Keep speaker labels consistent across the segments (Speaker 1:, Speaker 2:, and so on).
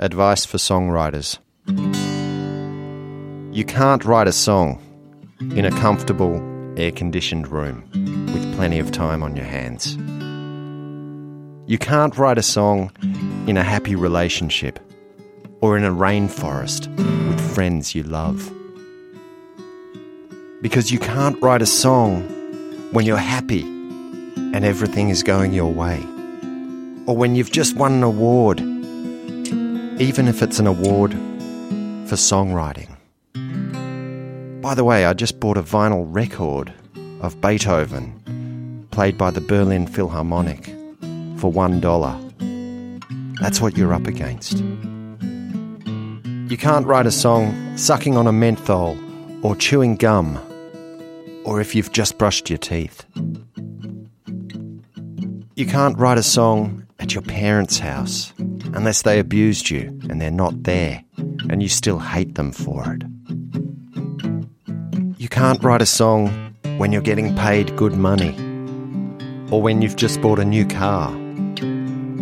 Speaker 1: Advice for songwriters. You can't write a song in a comfortable, air conditioned room with plenty of time on your hands. You can't write a song in a happy relationship or in a rainforest with friends you love. Because you can't write a song when you're happy and everything is going your way. Or when you've just won an award, even if it's an award for songwriting. By the way, I just bought a vinyl record of Beethoven, played by the Berlin Philharmonic, for one dollar. That's what you're up against. You can't write a song sucking on a menthol or chewing gum, or if you've just brushed your teeth. You can't write a song at your parents' house unless they abused you and they're not there and you still hate them for it. You can't write a song when you're getting paid good money or when you've just bought a new car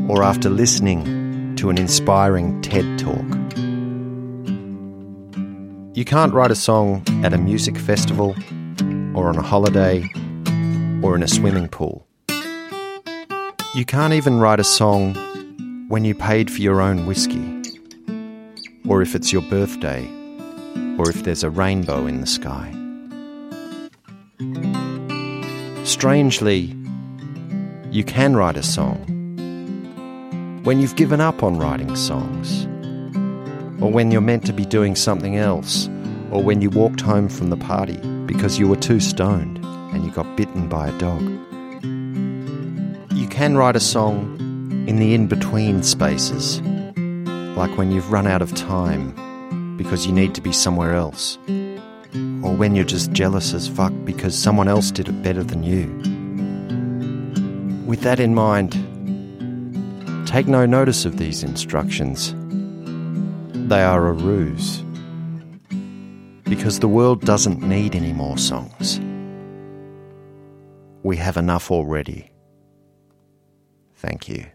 Speaker 1: or after listening to an inspiring TED talk. You can't write a song at a music festival or on a holiday or in a swimming pool. You can't even write a song when you paid for your own whiskey, or if it's your birthday, or if there's a rainbow in the sky. Strangely, you can write a song when you've given up on writing songs, or when you're meant to be doing something else, or when you walked home from the party because you were too stoned and you got bitten by a dog. You can write a song in the in between spaces, like when you've run out of time because you need to be somewhere else, or when you're just jealous as fuck because someone else did it better than you. With that in mind, take no notice of these instructions. They are a ruse. Because the world doesn't need any more songs. We have enough already. Thank you.